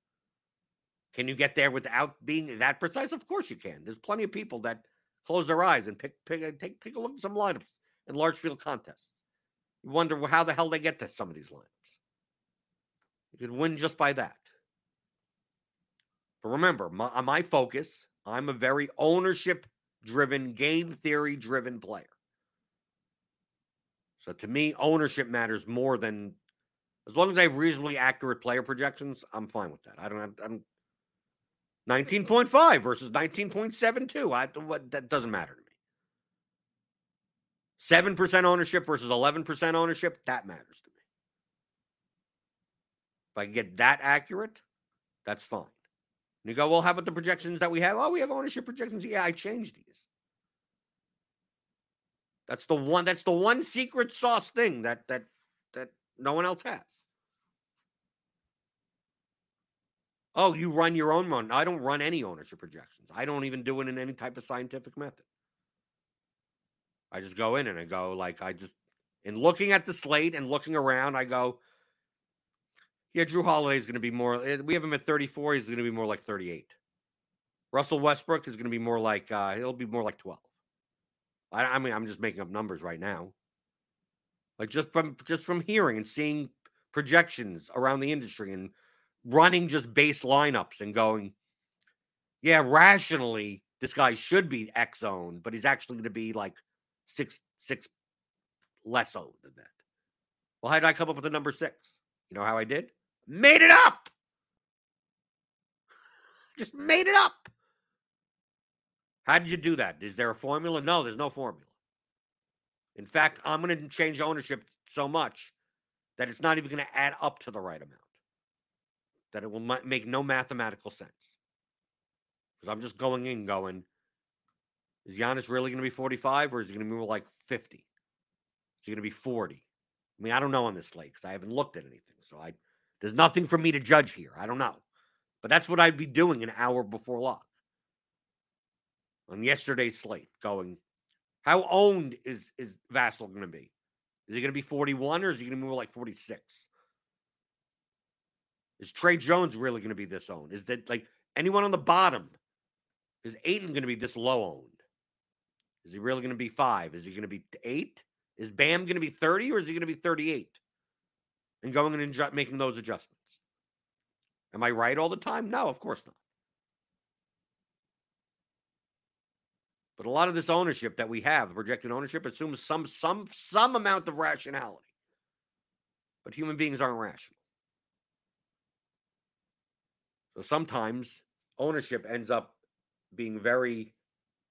Can you get there without being that precise? Of course you can. There's plenty of people that close their eyes and pick pick take take a look at some lineups in large field contests. You wonder how the hell they get to some of these lineups. You can win just by that. But remember, my, uh, my focus, I'm a very ownership driven, game theory driven player. So to me, ownership matters more than as long as I have reasonably accurate player projections. I'm fine with that. I don't. I don't. 19.5 versus 19.72. I, what, that doesn't matter to me. 7% ownership versus 11% ownership, that matters to me. If I can get that accurate, that's fine. And you go, well, how about the projections that we have? Oh, we have ownership projections. Yeah, I changed these. That's the one. That's the one secret sauce thing that that that no one else has. Oh, you run your own run. I don't run any ownership projections. I don't even do it in any type of scientific method. I just go in and I go like I just in looking at the slate and looking around, I go, yeah, Jrue Holiday is going to be more. Eh, we have him at 34. He's going to be more like 38. Russell Westbrook is going to be more like uh, he'll be more like 12. I, I mean, I'm just making up numbers right now. Like just from just from hearing and seeing projections around the industry and running just base lineups and going, yeah, rationally, this guy should be X owned, but he's actually going to be like six six less owned than that. Well, how did I come up with the number six? You know how I did? Made it up. <laughs> Just made it up. How did you do that? Is there a formula? No, there's no formula. In fact, I'm going to change ownership so much that it's not even going to add up to the right amount. That it will make no mathematical sense. Because I'm just going in going, is Giannis really going to be 45 or is he going to be more like 50? Is he going to be 40? I mean, I don't know on this slate because I haven't looked at anything. So I there's nothing for me to judge here. I don't know. But that's what I'd be doing an hour before lock on yesterday's slate going, how owned is is Vassell going to be? Is he going to be 41 or is he going to be more like 46? Is Tre Jones really going to be this owned? Is that like anyone on the bottom? Is Ayton going to be this low owned? Is he really going to be five? Is he going to be eight? Is Bam going to be 30 or is he going to be 38? And going and making those adjustments. Am I right all the time? No, of course not. But a lot of this ownership that we have, projected ownership, assumes some some some amount of rationality. But human beings aren't rational. So sometimes ownership ends up being very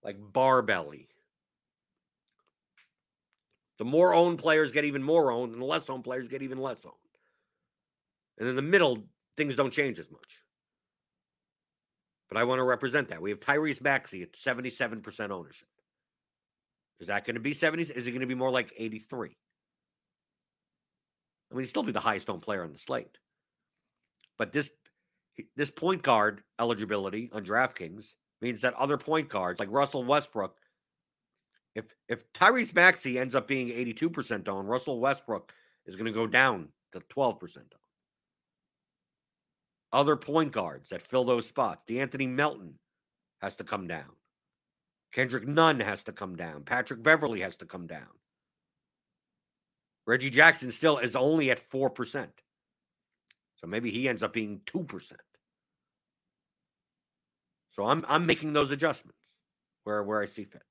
like barbelly. The more owned players get even more owned, and the less owned players get even less owned. And in the middle, things don't change as much but I want to represent that. We have Tyrese Maxey at 77% ownership. Is that going to be 70? Is it going to be more like 83? I mean, he'd still be the highest owned player on the slate. But this this point guard eligibility on DraftKings means that other point guards like Russell Westbrook, if if Tyrese Maxey ends up being 82% owned, Russell Westbrook is going to go down to 12% owned other point guards that fill those spots. De'Anthony Melton has to come down. Kendrick Nunn has to come down. Patrick Beverley has to come down. Reggie Jackson still is only at 4%. So maybe he ends up being 2%. So I'm I'm making those adjustments where where I see fit.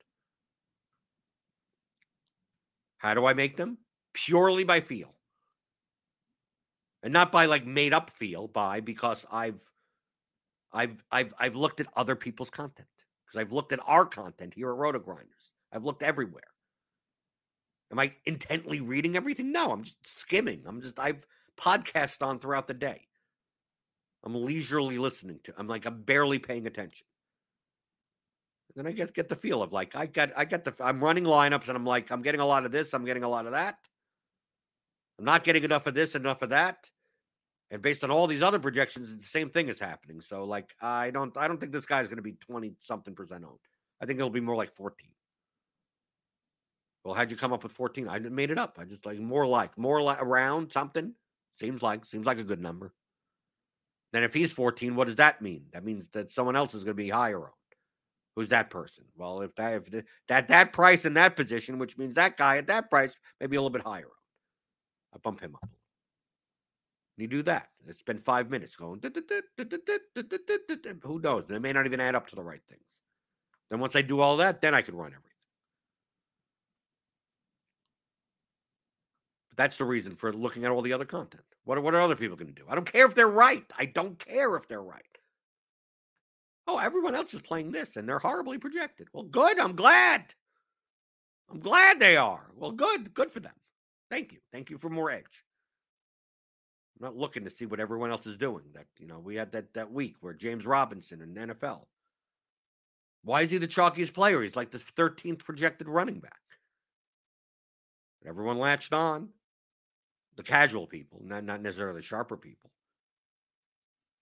How do I make them? Purely by feel and not by like made up feel by because I've I've I've I've looked at other people's content because I've looked at our content here at Roto Grinders. I've looked everywhere. Am I intently reading everything? No, I'm just skimming. I'm just I've podcast on throughout the day. I'm leisurely listening to. I'm like I'm barely paying attention. And then I get get the feel of like I got I got the I'm running lineups and I'm like I'm getting a lot of this. I'm getting a lot of that. I'm not getting enough of this, enough of that. And based on all these other projections, the same thing is happening. So like I don't I don't think this guy's going to be 20 something percent owned. I think it'll be more like 14. Well, how'd you come up with 14? I made it up. I just like more like more like around something. Seems like seems like a good number. Then if he's 14, what does that mean? That means that someone else is going to be higher owned. Who's that person? Well, if that if the, that that price in that position, which means that guy at that price maybe a little bit higher owned. I bump him up. You do that. It's been five minutes going. Who knows? They may not even add up to the right things. Then once I do all that, then I can run everything. That's the reason for looking at all the other content. What are, what are other people going to do? I don't care if they're right. I don't care if they're right. Oh, everyone else is playing this and they're horribly projected. Well, good. I'm glad. I'm glad they are. Well, good. Good for them. Thank you. Thank you for more edge. I'm not looking to see what everyone else is doing. That you know, we had that that week where James Robinson in NFL. Why is he the chalkiest player? He's like the 13th projected running back. Everyone latched on. The casual people, not, not necessarily the sharper people.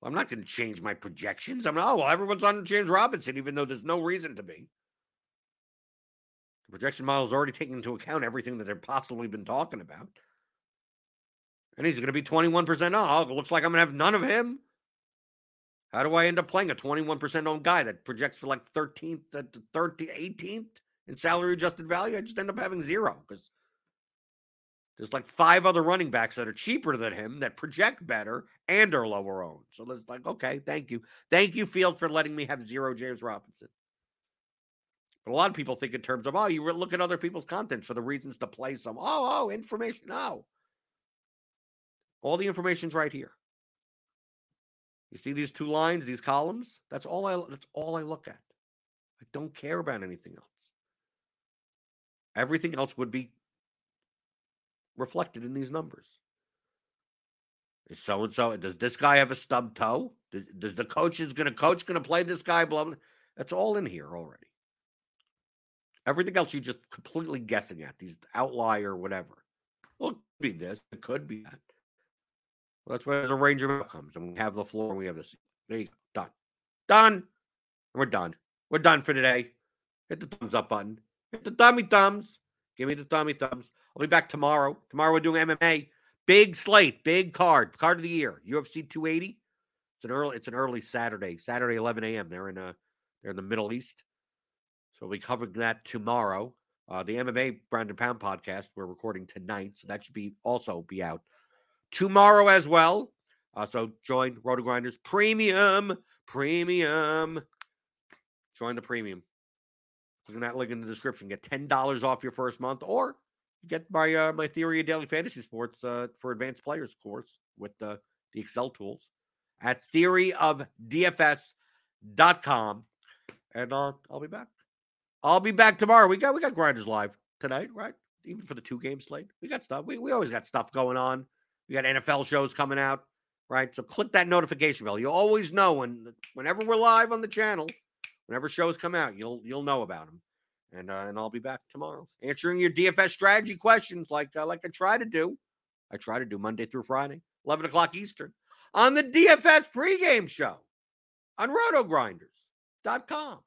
I'm not going to change my projections. I'm not, oh, well, everyone's on James Robinson, even though there's no reason to be. The projection model is already taking into account everything that they've possibly been talking about. And he's going to be 21% off. Oh, it looks like I'm going to have none of him. How do I end up playing a 21% owned guy that projects for like 13th, uh, 13th, 18th in salary adjusted value? I just end up having zero because there's like five other running backs that are cheaper than him that project better and are lower owned. So it's like, okay, thank you. Thank you, Field, for letting me have zero James Robinson. But a lot of people think in terms of, oh, you look at other people's content for the reasons to play some. Oh, oh, information. Oh. All the information's right here. You see these two lines, these columns? That's all I that's all I look at. I don't care about anything else. Everything else would be reflected in these numbers. Is so and so does this guy have a stub toe? Does, does the coach is going to coach going to play this guy? Blah, blah. That's all in here already. Everything else you're just completely guessing at these outlier whatever. Well, it could be this. It could be that. Well, that's why there's a range of outcomes, and we have the floor and we have this. There you go. Done. Done. We're done. We're done for today. Hit the thumbs up button. Hit the thummy thumbs. Give me the thummy thumbs. I'll be back tomorrow. Tomorrow we're doing MMA. Big slate, big card, card of the year. UFC 280. It's an early. It's an early Saturday. Saturday 11 a.m. They're in uh they're in the Middle East, so we'll be covering that tomorrow. Uh, the MMA Brandon Pound podcast we're recording tonight, so that should be also be out tomorrow as well. Uh, so join RotoGrinders Premium, Premium. Join the Premium. Click on that link in the description. Get ten dollars off your first month, or get my uh, my theory of daily fantasy sports uh, for advanced players course with the the Excel tools at theoryofdfs.com. And uh, I'll be back. I'll be back tomorrow. We got we got grinders live tonight, right? Even for the two game slate, we got stuff. We we always got stuff going on. We got NFL shows coming out, right? So click that notification bell. You'll always know when whenever we're live on the channel. Whenever shows come out, you'll you'll know about them. And uh, and I'll be back tomorrow answering your DFS strategy questions like uh, like I try to do. I try to do Monday through Friday, 11 o'clock Eastern, on the DFS pregame show on rotogrinders.com.